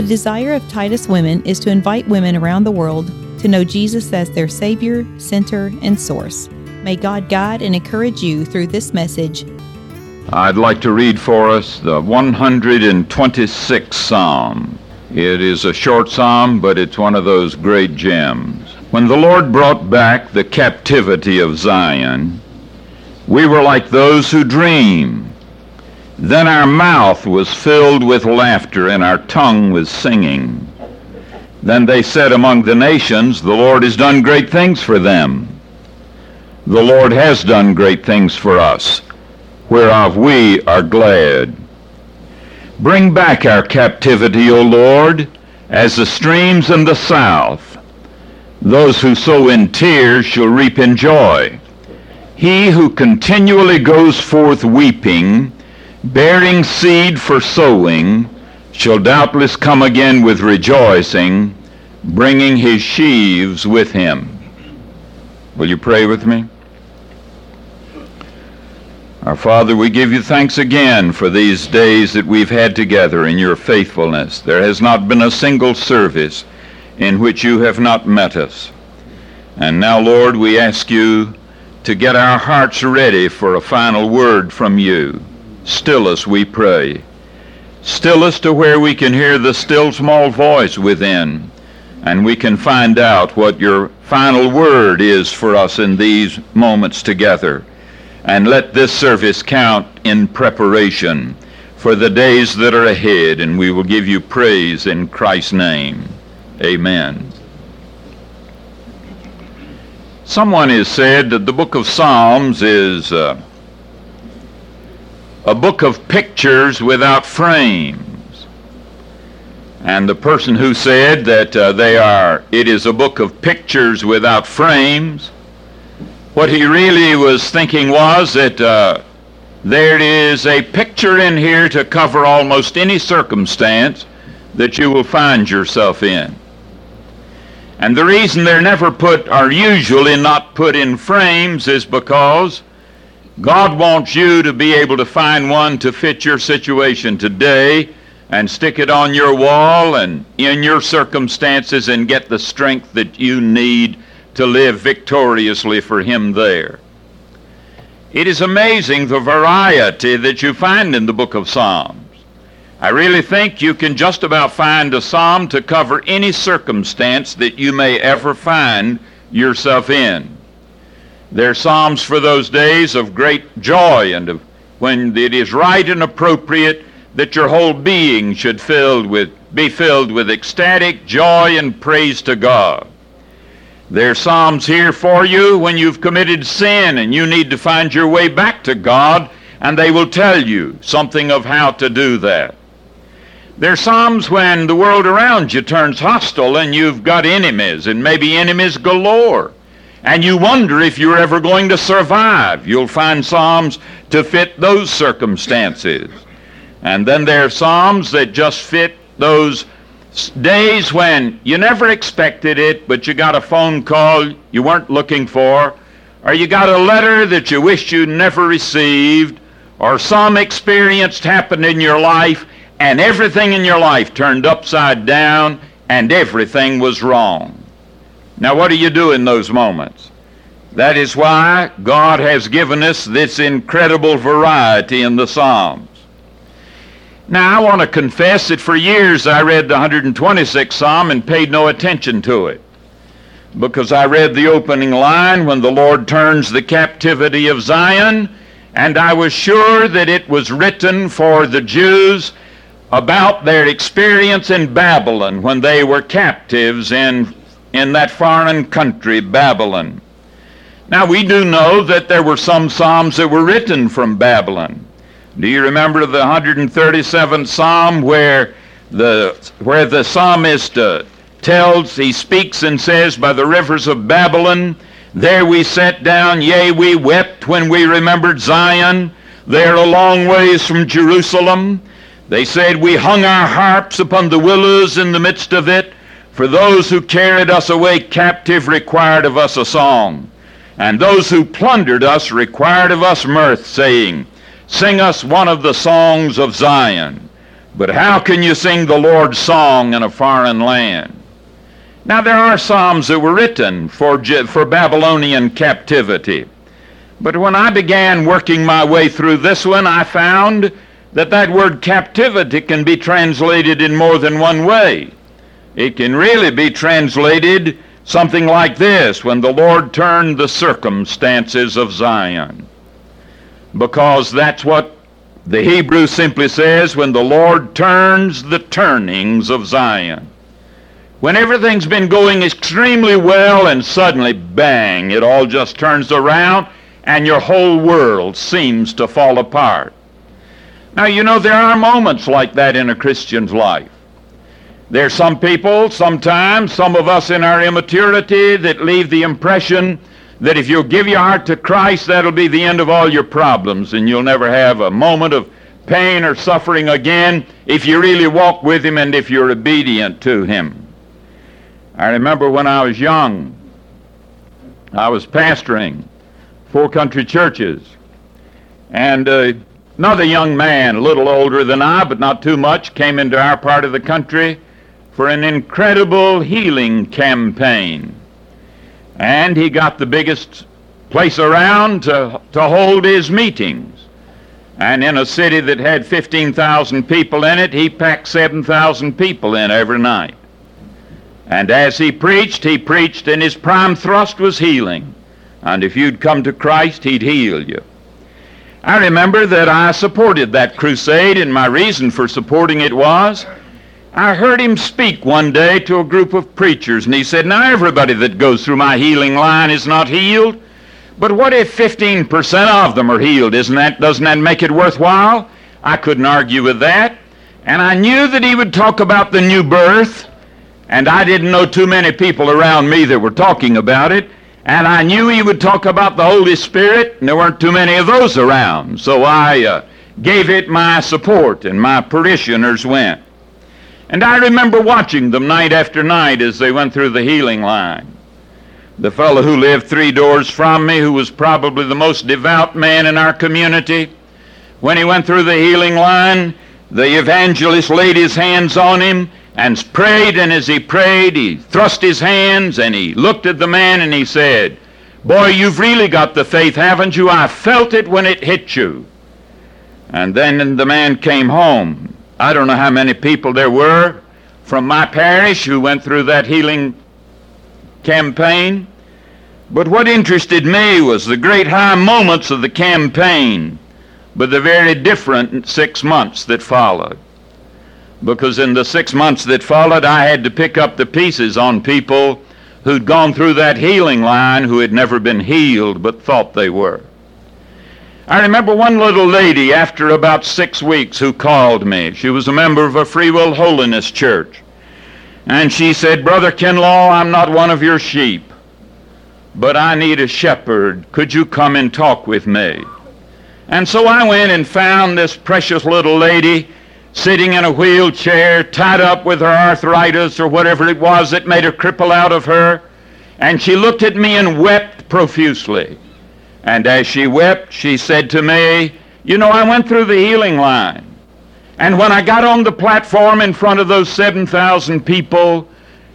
The desire of Titus Women is to invite women around the world to know Jesus as their Savior, Center, and Source. May God guide and encourage you through this message. I'd like to read for us the 126th Psalm. It is a short psalm, but it's one of those great gems. When the Lord brought back the captivity of Zion, we were like those who dream. Then our mouth was filled with laughter and our tongue with singing. Then they said among the nations, The Lord has done great things for them. The Lord has done great things for us, whereof we are glad. Bring back our captivity, O Lord, as the streams in the south. Those who sow in tears shall reap in joy. He who continually goes forth weeping, bearing seed for sowing, shall doubtless come again with rejoicing, bringing his sheaves with him. Will you pray with me? Our Father, we give you thanks again for these days that we've had together in your faithfulness. There has not been a single service in which you have not met us. And now, Lord, we ask you to get our hearts ready for a final word from you. Still us, we pray. Still us to where we can hear the still small voice within, and we can find out what your final word is for us in these moments together. And let this service count in preparation for the days that are ahead, and we will give you praise in Christ's name. Amen. Someone has said that the book of Psalms is. Uh, a book of pictures without frames. And the person who said that uh, they are, it is a book of pictures without frames, what he really was thinking was that uh, there is a picture in here to cover almost any circumstance that you will find yourself in. And the reason they're never put, are usually not put in frames, is because God wants you to be able to find one to fit your situation today and stick it on your wall and in your circumstances and get the strength that you need to live victoriously for Him there. It is amazing the variety that you find in the book of Psalms. I really think you can just about find a psalm to cover any circumstance that you may ever find yourself in. They're psalms for those days of great joy and of when it is right and appropriate that your whole being should filled with, be filled with ecstatic joy and praise to God. There are psalms here for you when you've committed sin and you need to find your way back to God, and they will tell you something of how to do that. There are psalms when the world around you turns hostile and you've got enemies, and maybe enemies galore and you wonder if you're ever going to survive. You'll find Psalms to fit those circumstances. And then there are Psalms that just fit those days when you never expected it, but you got a phone call you weren't looking for, or you got a letter that you wished you never received, or some experience happened in your life, and everything in your life turned upside down, and everything was wrong. Now, what do you do in those moments? That is why God has given us this incredible variety in the Psalms. Now, I want to confess that for years I read the 126th Psalm and paid no attention to it because I read the opening line when the Lord turns the captivity of Zion, and I was sure that it was written for the Jews about their experience in Babylon when they were captives in in that foreign country, Babylon. Now, we do know that there were some Psalms that were written from Babylon. Do you remember the 137th Psalm where the, where the psalmist uh, tells, he speaks and says, By the rivers of Babylon, there we sat down, yea, we wept when we remembered Zion. There a long ways from Jerusalem. They said, We hung our harps upon the willows in the midst of it. For those who carried us away captive required of us a song, and those who plundered us required of us mirth, saying, Sing us one of the songs of Zion. But how can you sing the Lord's song in a foreign land? Now, there are psalms that were written for, for Babylonian captivity. But when I began working my way through this one, I found that that word captivity can be translated in more than one way. It can really be translated something like this when the Lord turned the circumstances of Zion. Because that's what the Hebrew simply says when the Lord turns the turnings of Zion. When everything's been going extremely well and suddenly, bang, it all just turns around and your whole world seems to fall apart. Now, you know, there are moments like that in a Christian's life. There's some people, sometimes, some of us in our immaturity, that leave the impression that if you'll give your heart to Christ, that'll be the end of all your problems, and you'll never have a moment of pain or suffering again if you really walk with Him and if you're obedient to Him. I remember when I was young, I was pastoring four country churches, and uh, Another young man, a little older than I, but not too much, came into our part of the country for an incredible healing campaign. And he got the biggest place around to, to hold his meetings. And in a city that had 15,000 people in it, he packed 7,000 people in every night. And as he preached, he preached, and his prime thrust was healing. And if you'd come to Christ, he'd heal you. I remember that I supported that crusade, and my reason for supporting it was I heard him speak one day to a group of preachers, and he said, Now everybody that goes through my healing line is not healed, but what if 15% of them are healed? Isn't that, doesn't that make it worthwhile? I couldn't argue with that. And I knew that he would talk about the new birth, and I didn't know too many people around me that were talking about it. And I knew he would talk about the Holy Spirit, and there weren't too many of those around. So I uh, gave it my support, and my parishioners went. And I remember watching them night after night as they went through the healing line. The fellow who lived three doors from me, who was probably the most devout man in our community, when he went through the healing line, the evangelist laid his hands on him and prayed, and as he prayed, he thrust his hands and he looked at the man and he said, Boy, you've really got the faith, haven't you? I felt it when it hit you. And then the man came home. I don't know how many people there were from my parish who went through that healing campaign. But what interested me was the great high moments of the campaign, but the very different six months that followed because in the six months that followed, I had to pick up the pieces on people who'd gone through that healing line who had never been healed but thought they were. I remember one little lady after about six weeks who called me. She was a member of a Free Will Holiness church. And she said, Brother Kinlaw, I'm not one of your sheep, but I need a shepherd. Could you come and talk with me? And so I went and found this precious little lady sitting in a wheelchair, tied up with her arthritis or whatever it was that made a cripple out of her. And she looked at me and wept profusely. And as she wept, she said to me, You know, I went through the healing line. And when I got on the platform in front of those 7,000 people,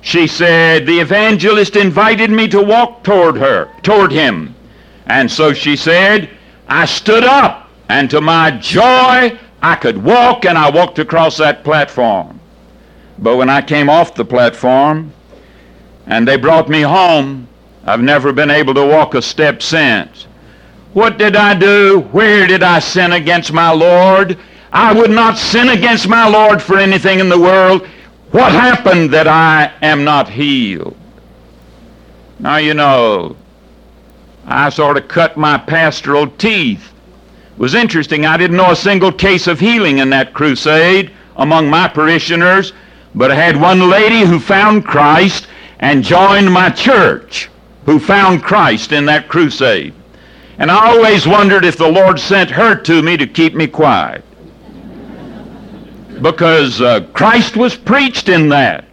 she said, The evangelist invited me to walk toward her, toward him. And so she said, I stood up, and to my joy, I could walk, and I walked across that platform. But when I came off the platform and they brought me home, I've never been able to walk a step since. What did I do? Where did I sin against my Lord? I would not sin against my Lord for anything in the world. What happened that I am not healed? Now, you know, I sort of cut my pastoral teeth It was interesting. I didn't know a single case of healing in that crusade among my parishioners, but I had one lady who found Christ and joined my church who found Christ in that crusade. And I always wondered if the Lord sent her to me to keep me quiet. Because uh, Christ was preached in that.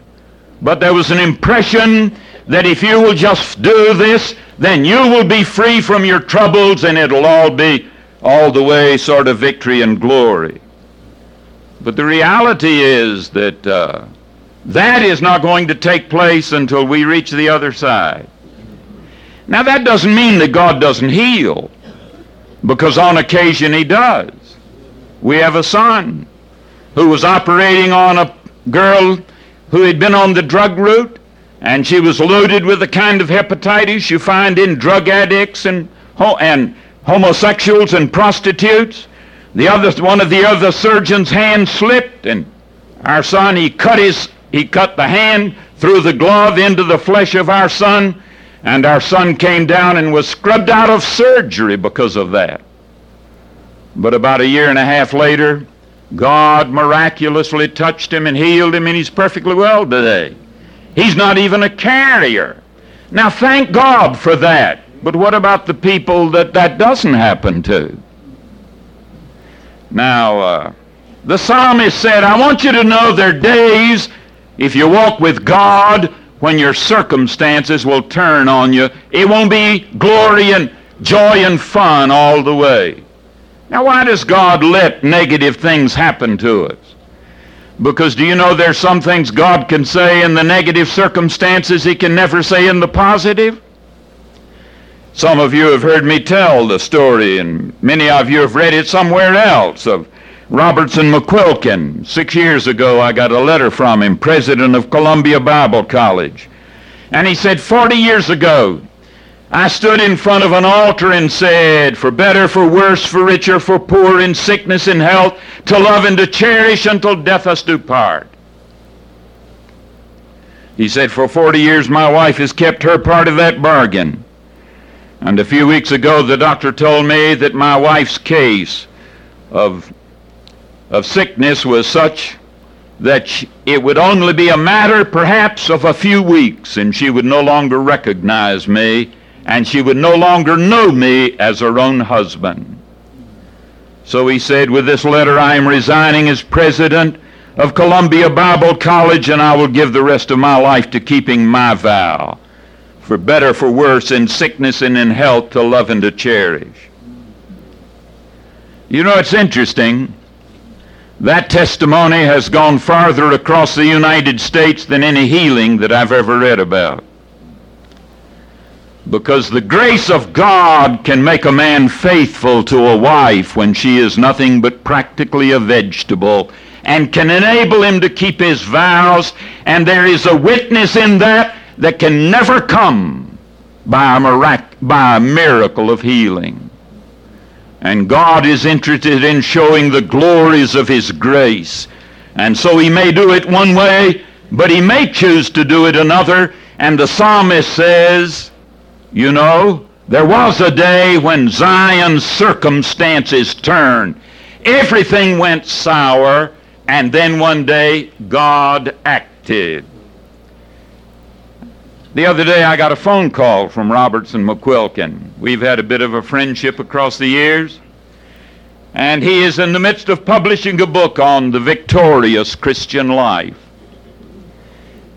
But there was an impression that if you will just do this, then you will be free from your troubles and it'll all be all the way sort of victory and glory. But the reality is that uh, that is not going to take place until we reach the other side. Now, that doesn't mean that God doesn't heal, because on occasion He does. We have a son who was operating on a girl who had been on the drug route, and she was loaded with the kind of hepatitis you find in drug addicts and, and homosexuals and prostitutes. The other, one of the other surgeon's hand slipped, and our son, he cut his, he cut the hand through the glove into the flesh of our son, and our son came down and was scrubbed out of surgery because of that. But about a year and a half later, God miraculously touched him and healed him, and he's perfectly well today. He's not even a carrier. Now, thank God for that. But what about the people that that doesn't happen to? Now, uh, the psalmist said, I want you to know there are days, if you walk with God, when your circumstances will turn on you. It won't be glory and joy and fun all the way. Now, why does God let negative things happen to us? Because do you know there's some things God can say in the negative circumstances he can never say in the positive? Some of you have heard me tell the story, and many of you have read it somewhere else, of Robertson McQuilkin. Six years ago, I got a letter from him, president of Columbia Bible College. And he said, 40 years ago, I stood in front of an altar and said, For better, for worse, for richer, for poor, in sickness, and health, to love and to cherish until death us do part. He said, For 40 years my wife has kept her part of that bargain. And a few weeks ago, the doctor told me that my wife's case of, of sickness was such that she, it would only be a matter, perhaps, of a few weeks, and she would no longer recognize me, and she would no longer know me as her own husband. So he said, With this letter, I am resigning as president of Columbia Bible College, and I will give the rest of my life to keeping my vow for better, for worse, in sickness and in health, to love and to cherish. You know, it's interesting. That testimony has gone farther across the United States than any healing that I've ever read about. Because the grace of God can make a man faithful to a wife when she is nothing but practically a vegetable and can enable him to keep his vows. And there is a witness in that that can never come by a, mirac- by a miracle of healing. And God is interested in showing the glories of His grace. And so He may do it one way, but He may choose to do it another. And the psalmist says, you know, there was a day when Zion's circumstances turned. Everything went sour, and then one day God acted. The other day I got a phone call from Robertson McQuilkin. We've had a bit of a friendship across the years. And he is in the midst of publishing a book on the victorious Christian life.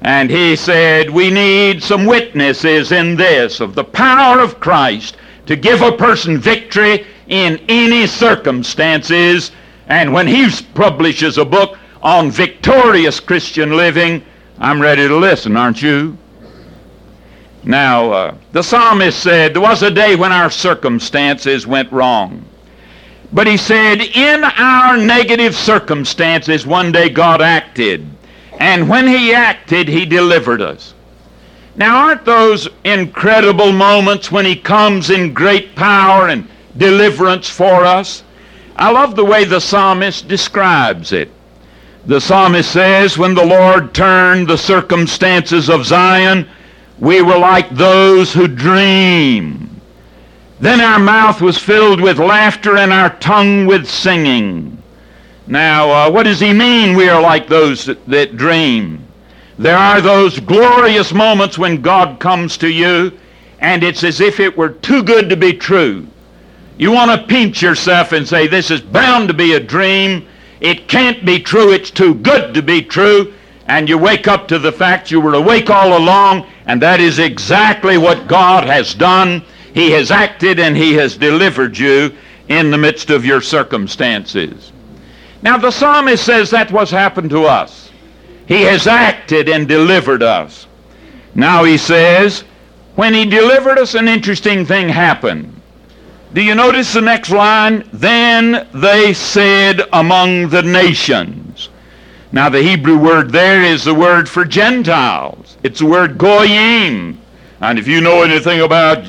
And he said, We need some witnesses in this of the power of Christ to give a person victory in any circumstances. And when he publishes a book on victorious Christian living, I'm ready to listen, aren't you? Now, uh, the psalmist said, There was a day when our circumstances went wrong. But he said, In our negative circumstances, one day God acted. And when he acted, he delivered us. Now, aren't those incredible moments when he comes in great power and deliverance for us? I love the way the psalmist describes it. The psalmist says, When the Lord turned the circumstances of Zion, we were like those who dream. Then our mouth was filled with laughter and our tongue with singing. Now, uh, what does he mean we are like those that, that dream? There are those glorious moments when God comes to you and it's as if it were too good to be true. You want to pinch yourself and say, This is bound to be a dream. It can't be true. It's too good to be true and you wake up to the fact you were awake all along, and that is exactly what God has done. He has acted and He has delivered you in the midst of your circumstances. Now, the psalmist says that what's happened to us. He has acted and delivered us. Now he says, when he delivered us, an interesting thing happened. Do you notice the next line? Then they said among the nations. Now, the Hebrew word there is the word for Gentiles. It's the word goyim. And if you know anything about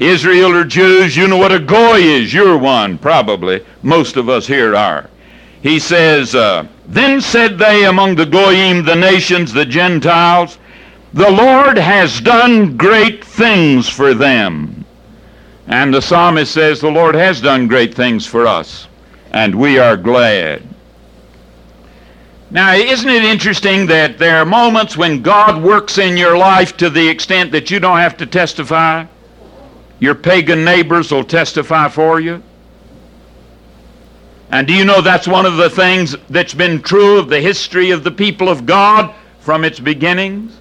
Israel or Jews, you know what a goy is. You're one, probably. Most of us here are. He says, uh, Then said they among the goyim, the nations, the Gentiles, The Lord has done great things for them. And the psalmist says, The Lord has done great things for us, and we are glad. Now, isn't it interesting that there are moments when God works in your life to the extent that you don't have to testify? Your pagan neighbors will testify for you. And do you know that's one of the things that's been true of the history of the people of God from its beginnings?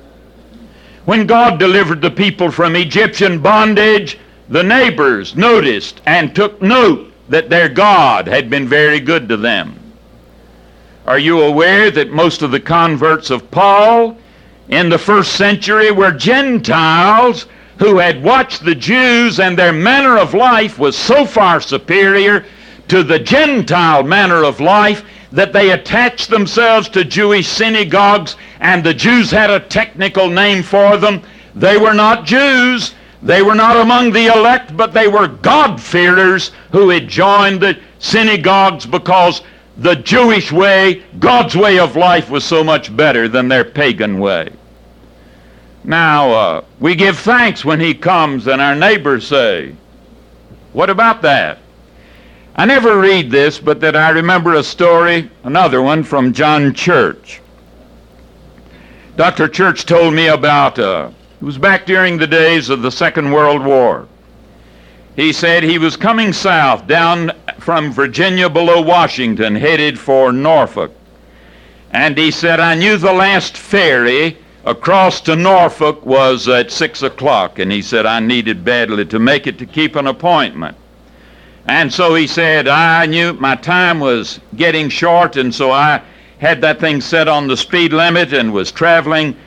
When God delivered the people from Egyptian bondage, the neighbors noticed and took note that their God had been very good to them. Are you aware that most of the converts of Paul in the first century were Gentiles who had watched the Jews and their manner of life was so far superior to the Gentile manner of life that they attached themselves to Jewish synagogues and the Jews had a technical name for them. They were not Jews. They were not among the elect, but they were God-fearers who had joined the synagogues because the Jewish way, God's way of life was so much better than their pagan way. Now, uh, we give thanks when he comes, and our neighbors say, What about that? I never read this, but that I remember a story, another one from John Church. Dr. Church told me about, uh, it was back during the days of the Second World War. He said he was coming south down from Virginia below Washington, headed for Norfolk. And he said, I knew the last ferry across to Norfolk was at 6 o'clock, and he said I needed badly to make it to keep an appointment. And so he said, I knew my time was getting short, and so I had that thing set on the speed limit and was traveling,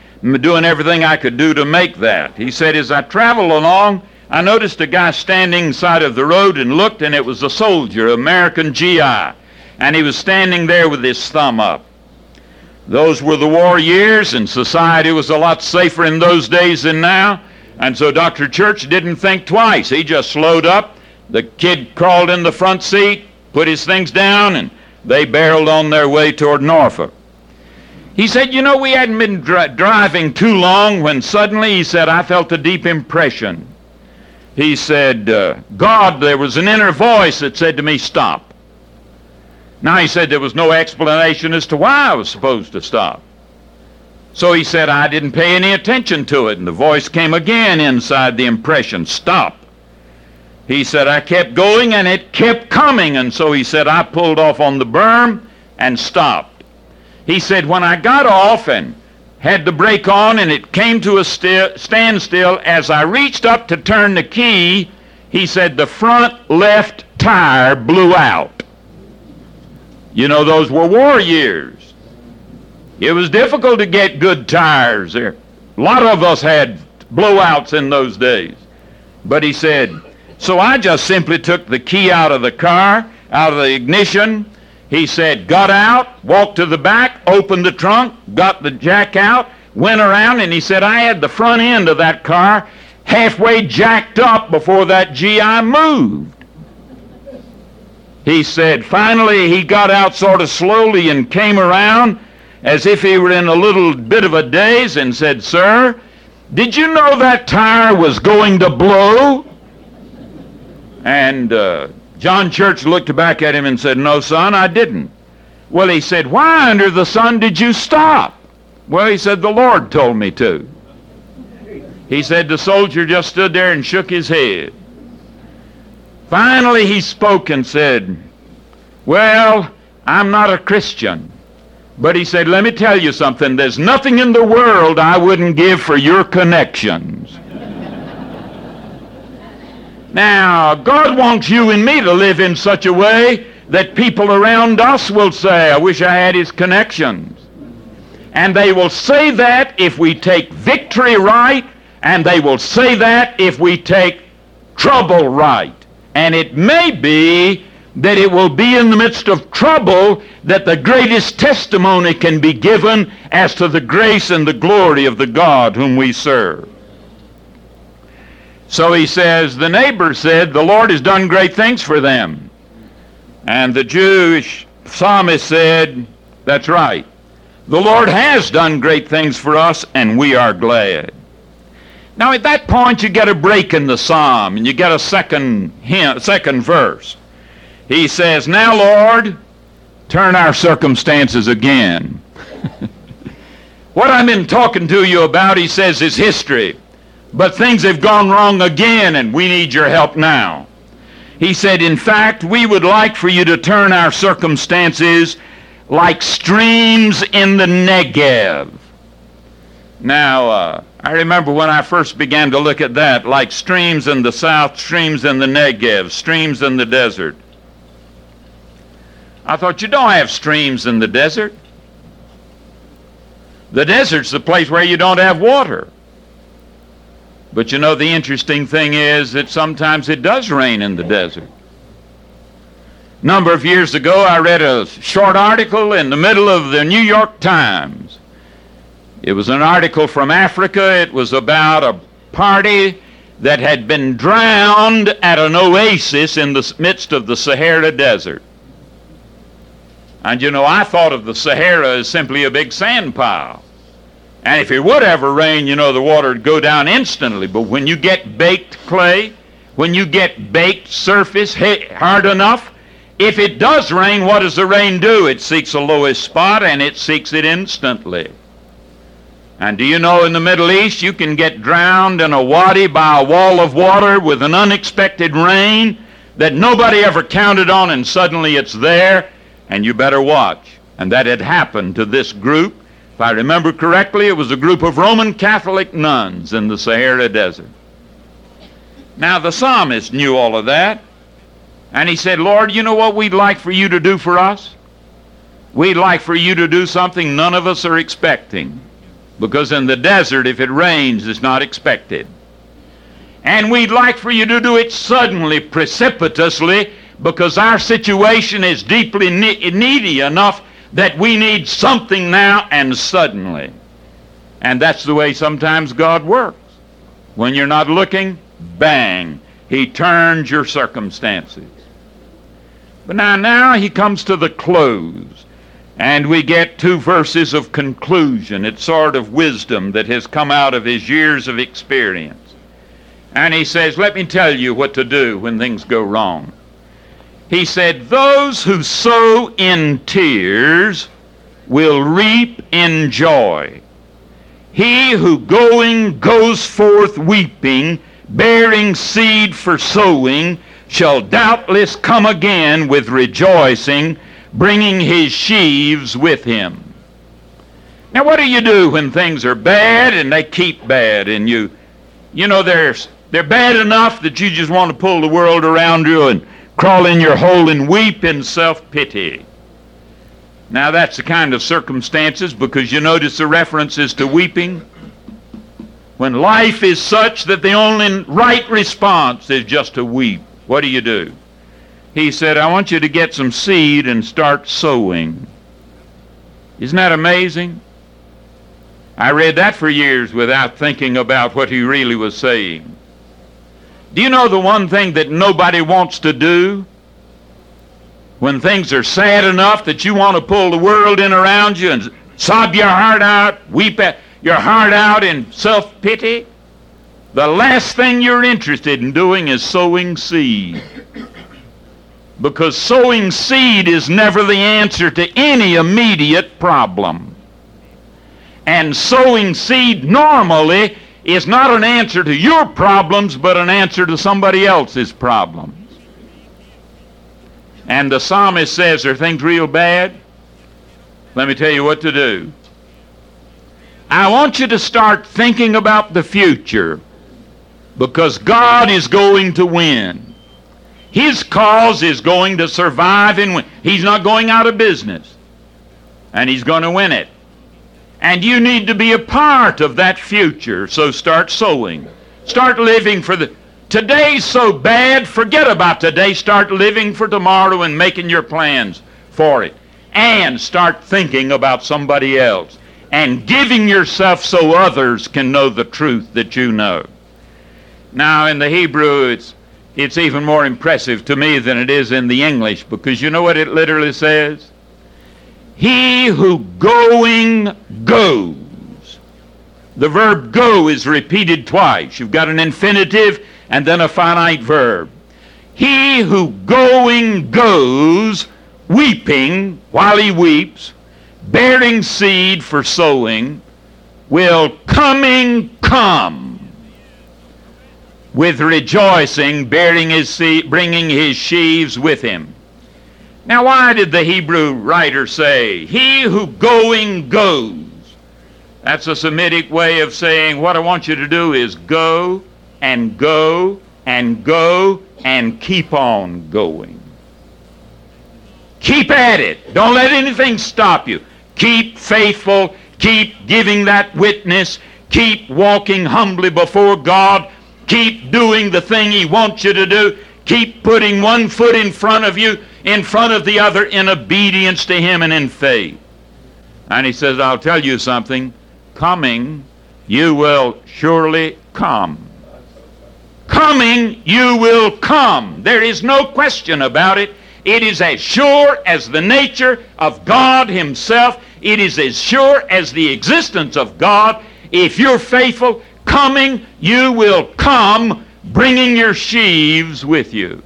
doing everything I could do to make that. He said, as I traveled along, I noticed a guy standing side of the road and looked, and it was a soldier, American GI. And he was standing there with his thumb up. Those were the war years, and society was a lot safer in those days than now. And so Dr. Church didn't think twice. He just slowed up. The kid crawled in the front seat, put his things down, and they barreled on their way toward Norfolk. He said, You know, we hadn't been dri- driving too long when suddenly, he said, I felt a deep impression. He said, uh, God, there was an inner voice that said to me, Stop. Now he said there was no explanation as to why I was supposed to stop. So he said I didn't pay any attention to it, and the voice came again inside the impression, stop. He said I kept going and it kept coming, and so he said I pulled off on the berm and stopped. He said when I got off and had the brake on and it came to a sti- standstill, as I reached up to turn the key, he said the front left tire blew out. You know, those were war years. It was difficult to get good tires there. A lot of us had blowouts in those days. But he said, so I just simply took the key out of the car, out of the ignition. He said, got out, walked to the back, opened the trunk, got the jack out, went around, and he said, I had the front end of that car halfway jacked up before that GI moved. He said, finally, he got out sort of slowly and came around as if he were in a little bit of a daze and said, Sir, did you know that tire was going to blow? And uh, John Church looked back at him and said, No, son, I didn't. Well, he said, Why under the sun did you stop? Well, he said, The Lord told me to. He said, The soldier just stood there and shook his head. Finally, he spoke and said, Well, I'm not a Christian. But he said, Let me tell you something. There's nothing in the world I wouldn't give for your connections. Now, God wants you and me to live in such a way that people around us will say, I wish I had his connections. And they will say that if we take victory right, and they will say that if we take trouble right. And it may be that it will be in the midst of trouble that the greatest testimony can be given as to the grace and the glory of the God whom we serve. So he says, the neighbor said, the Lord has done great things for them. And the Jewish psalmist said, that's right. The Lord has done great things for us, and we are glad. Now, at that point, you get a break in the psalm, and you get a second hint, second verse. He says, Now, Lord, turn our circumstances again. what I've been talking to you about, he says, is history. But things have gone wrong again, and we need your help now. He said, In fact, we would like for you to turn our circumstances like streams in the Negev. Now, uh, I remember when I first began to look at that, like streams in the south, streams in the Negev, streams in the desert. I thought, you don't have streams in the desert. The desert's the place where you don't have water. But you know, the interesting thing is that sometimes it does rain in the desert. Number of years ago, I read a short article in the middle of the New York Times. It was an article from Africa. It was about a party that had been drowned at an oasis in the midst of the Sahara Desert. And you know, I thought of the Sahara as simply a big sand pile. And if it would ever rain, you know, the water would go down instantly. But when you get baked clay, when you get baked surface hard enough, if it does rain, what does the rain do? It seeks the lowest spot and it seeks it instantly. And do you know in the Middle East you can get drowned in a wadi by a wall of water with an unexpected rain that nobody ever counted on and suddenly it's there and you better watch. And that had happened to this group if I remember correctly, it was a group of Roman Catholic nuns in the Sahara Desert. Now, the psalmist knew all of that. And he said, Lord, you know what we'd like for you to do for us? We'd like for you to do something none of us are expecting. Because in the desert, if it rains, it's not expected. And we'd like for you to do it suddenly, precipitously, because our situation is deeply needy enough that we need something now and suddenly. And that's the way sometimes God works. When you're not looking, bang, he turns your circumstances. But now, now he comes to the close, and we get two verses of conclusion. It's sort of wisdom that has come out of his years of experience. And he says, Let me tell you what to do when things go wrong. He said, Those who sow in tears will reap in joy. He who going goes forth weeping, bearing seed for sowing, shall doubtless come again with rejoicing, bringing his sheaves with him. Now, what do you do when things are bad and they keep bad and you, you know, they're, they're bad enough that you just want to pull the world around you and crawl in your hole and weep in self pity. Now, that's the kind of circumstances because you notice the references to weeping. When life is such that the only right response is just to weep, what do you do? He said, I want you to get some seed and start sowing. Isn't that amazing? I read that for years without thinking about what he really was saying. Do you know the one thing that nobody wants to do? When things are sad enough that you want to pull the world in around you and sob your heart out, weep at your heart out in self pity, the last thing you're interested in doing is sowing seed. Because sowing seed is never the answer to any immediate problem. And sowing seed normally is not an answer to your problems, but an answer to somebody else's problems. And the psalmist says, Are things real bad? Let me tell you what to do. I want you to start thinking about the future because God is going to win. His cause is going to survive and win. He's not going out of business. And he's going to win it. And you need to be a part of that future. So start sowing. Start living for the. Today's so bad, forget about today. Start living for tomorrow and making your plans for it. And start thinking about somebody else. And giving yourself so others can know the truth that you know. Now, in the Hebrew, it's, it's even more impressive to me than it is in the English because you know what it literally says? He who going goes. The verb go is repeated twice. You've got an infinitive and then a finite verb. He who going goes, weeping while he weeps, bearing seed for sowing, will coming come with rejoicing, bearing his seed, bringing his sheaves with him. Now, why did the Hebrew writer say, He who going goes? That's a Semitic way of saying, What I want you to do is go and go and go and keep on going. Keep at it. Don't let anything stop you. Keep faithful. Keep giving that witness. Keep walking humbly before God. Keep doing the thing He wants you to do. Keep putting one foot in front of you, in front of the other, in obedience to Him and in faith. And He says, I'll tell you something. Coming, you will surely come. Coming, you will come. There is no question about it. It is as sure as the nature of God Himself. It is as sure as the existence of God. If you're faithful, coming, you will come, bringing your sheaves with you.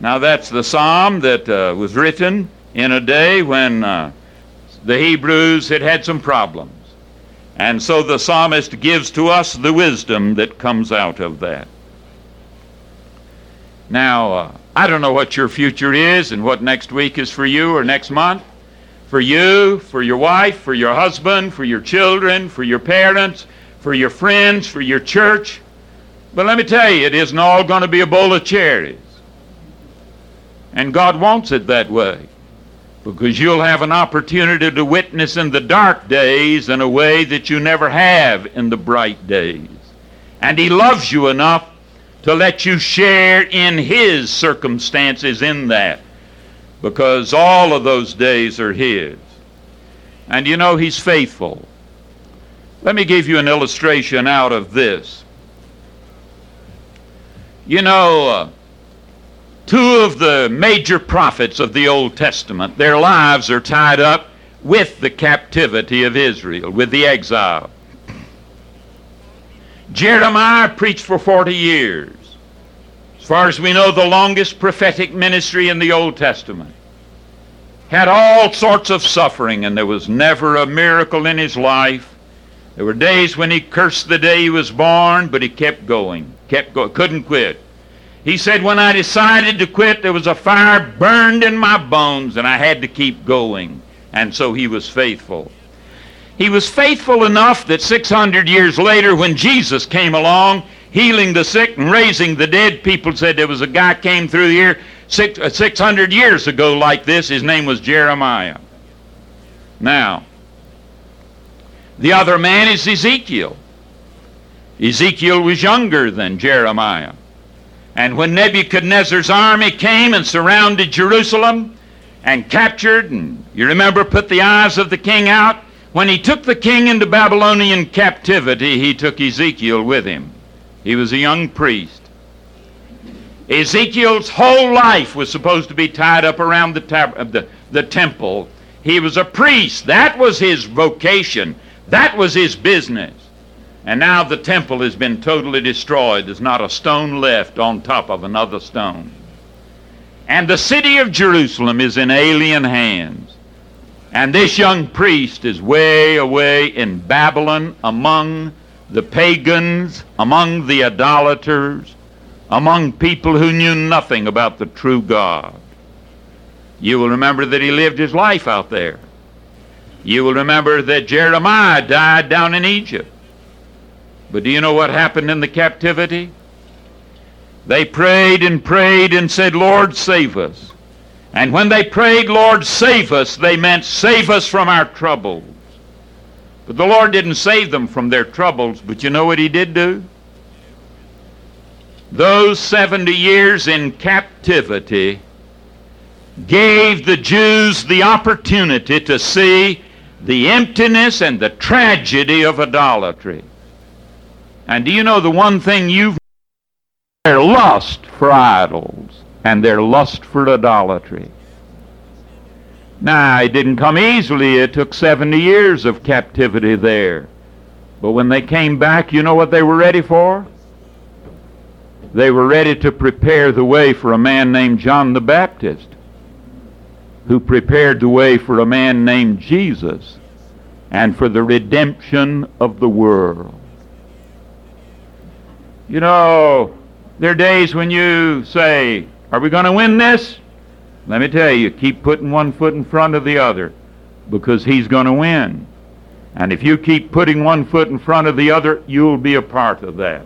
Now, that's the psalm that uh, was written in a day when uh, the Hebrews had had some problems. And so the psalmist gives to us the wisdom that comes out of that. Now, uh, I don't know what your future is and what next week is for you or next month. For you, for your wife, for your husband, for your children, for your parents, for your friends, for your church. But let me tell you, it isn't all going to be a bowl of cherries. And God wants it that way because you'll have an opportunity to witness in the dark days in a way that you never have in the bright days. And He loves you enough to let you share in His circumstances in that because all of those days are His. And you know He's faithful. Let me give you an illustration out of this. You know, uh, two of the major prophets of the Old Testament, their lives are tied up with the captivity of Israel, with the exile. Jeremiah preached for 40 years. As far as we know, the longest prophetic ministry in the Old Testament. Had all sorts of suffering, and there was never a miracle in his life. There were days when he cursed the day he was born, but he kept going, kept going, couldn't quit. He said, When I decided to quit, there was a fire burned in my bones, and I had to keep going. And so he was faithful. He was faithful enough that 600 years later, when Jesus came along, healing the sick and raising the dead, people said there was a guy came through here uh, 600 years ago like this. His name was Jeremiah. Now, the other man is Ezekiel. Ezekiel was younger than Jeremiah. And when Nebuchadnezzar's army came and surrounded Jerusalem and captured, and you remember, put the eyes of the king out, when he took the king into Babylonian captivity, he took Ezekiel with him. He was a young priest. Ezekiel's whole life was supposed to be tied up around the, tab- uh, the, the temple. He was a priest. That was his vocation. That was his business. And now the temple has been totally destroyed. There's not a stone left on top of another stone. And the city of Jerusalem is in alien hands. And this young priest is way away in Babylon among the pagans, among the idolaters, among people who knew nothing about the true God. You will remember that he lived his life out there. You will remember that Jeremiah died down in Egypt. But do you know what happened in the captivity? They prayed and prayed and said, Lord, save us. And when they prayed, Lord, save us, they meant save us from our troubles. But the Lord didn't save them from their troubles, but you know what He did do? Those 70 years in captivity gave the Jews the opportunity to see the emptiness and the tragedy of idolatry. And do you know the one thing you've their lust for idols and their lust for idolatry. Now, it didn't come easily. It took 70 years of captivity there. But when they came back, you know what they were ready for? They were ready to prepare the way for a man named John the Baptist, who prepared the way for a man named Jesus and for the redemption of the world. You know, there are days when you say, Are we going to win this? Let me tell you, keep putting one foot in front of the other because he's going to win. And if you keep putting one foot in front of the other, you'll be a part of that.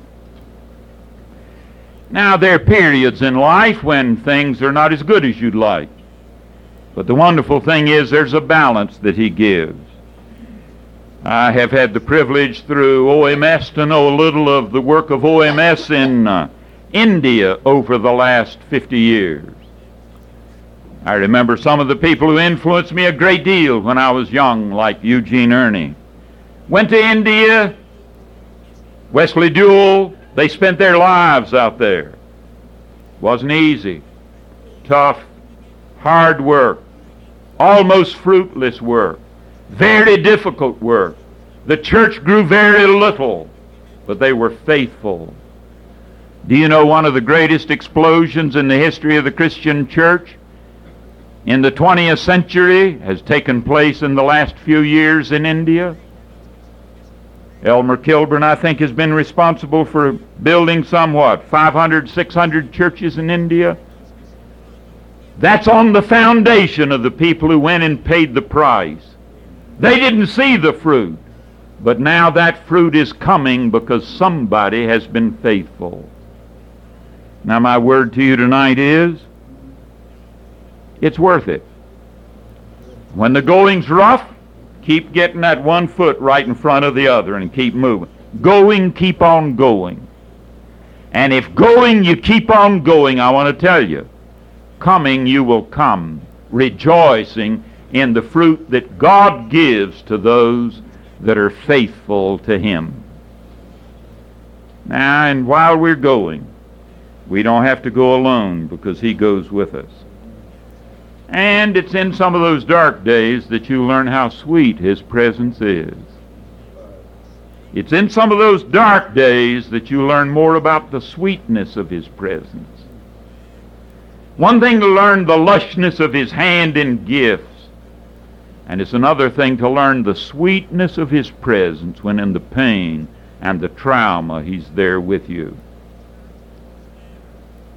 Now, there are periods in life when things are not as good as you'd like. But the wonderful thing is there's a balance that he gives. I have had the privilege through OMS to know a little of the work of OMS in uh, India over the last 50 years. I remember some of the people who influenced me a great deal when I was young, like Eugene Erny. Went to India, Wesley Duewel, they spent their lives out there. Wasn't easy. Tough, hard work, almost fruitless work, very difficult work. The church grew very little, but they were faithful do you know one of the greatest explosions in the history of the Christian church in the 20th century has taken place in the last few years in India? Elmer Kilbourne, I think, has been responsible for building somewhat 500, 600 churches in India. That's on the foundation of the people who went and paid the price. They didn't see the fruit, but now that fruit is coming because somebody has been faithful. Now, my word to you tonight is it's worth it. When the going's rough, keep getting that one foot right in front of the other and keep moving. Going, keep on going. And if going, you keep on going, I want to tell you, coming, you will come, rejoicing in the fruit that God gives to those that are faithful to Him. Now, and while we're going, we don't have to go alone because He goes with us. And it's in some of those dark days that you learn how sweet His presence is. It's in some of those dark days that you learn more about the sweetness of His presence. One thing to learn the lushness of His hand in gifts, and it's another thing to learn the sweetness of His presence when in the pain and the trauma He's there with you.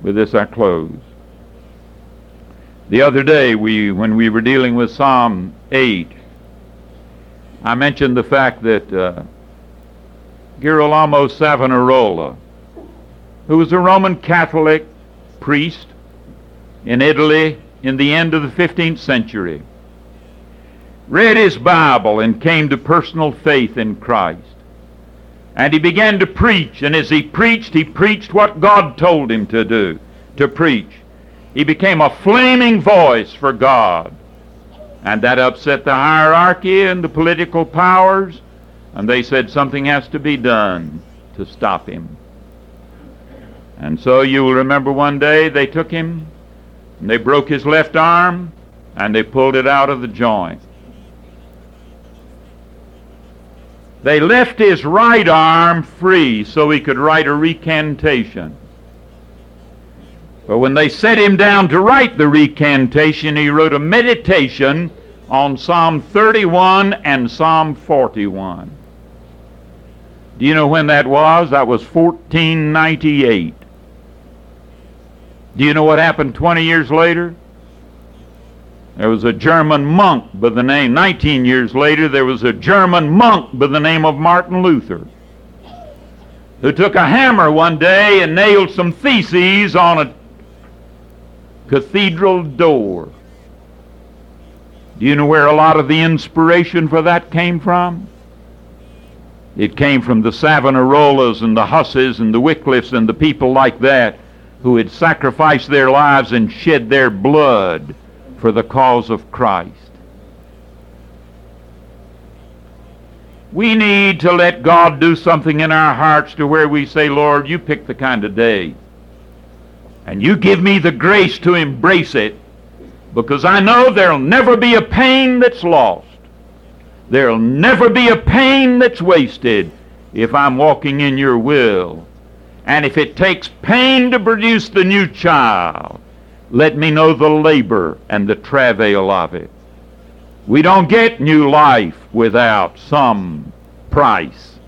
With this I close. The other day, we, when we were dealing with Psalm 8, I mentioned the fact that uh, Girolamo Savonarola, who was a Roman Catholic priest in Italy in the end of the 15th century, read his Bible and came to personal faith in Christ. And he began to preach, and as he preached, he preached what God told him to do, to preach. He became a flaming voice for God. And that upset the hierarchy and the political powers, and they said something has to be done to stop him. And so you will remember one day they took him, and they broke his left arm, and they pulled it out of the joint. They left his right arm free so he could write a recantation. But when they set him down to write the recantation, he wrote a meditation on Psalm 31 and Psalm 41. Do you know when that was? That was 1498. Do you know what happened 20 years later? There was a German monk by the name, 19 years later, there was a German monk by the name of Martin Luther who took a hammer one day and nailed some theses on a cathedral door. Do you know where a lot of the inspiration for that came from? It came from the Savonarolas and the Husses and the Wycliffes and the people like that who had sacrificed their lives and shed their blood for the cause of Christ. We need to let God do something in our hearts to where we say, Lord, you pick the kind of day. And you give me the grace to embrace it because I know there'll never be a pain that's lost. There'll never be a pain that's wasted if I'm walking in your will. And if it takes pain to produce the new child, let me know the labor and the travail of it. We don't get new life without some price.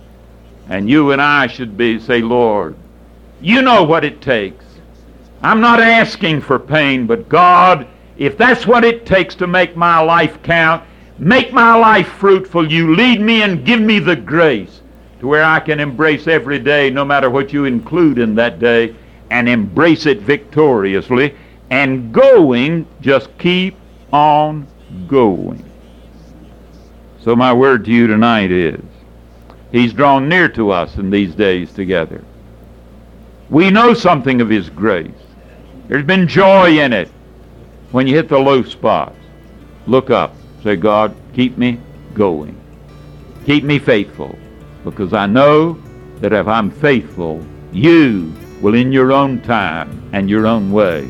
And you and I should be say, Lord, you know what it takes. I'm not asking for pain, but God, if that's what it takes to make my life count, Make my life fruitful. You lead me and give me the grace to where I can embrace every day, no matter what you include in that day, and embrace it victoriously. And going, just keep on going. So my word to you tonight is, He's drawn near to us in these days together. We know something of His grace. There's been joy in it when you hit the low spots. Look up. Say, God, keep me going. Keep me faithful, because I know that if I'm faithful, you will in your own time and your own way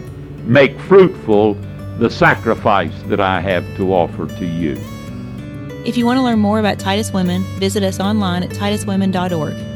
make fruitful the sacrifice that I have to offer to you. If you want to learn more about Titus Women, visit us online at tituswomen.org.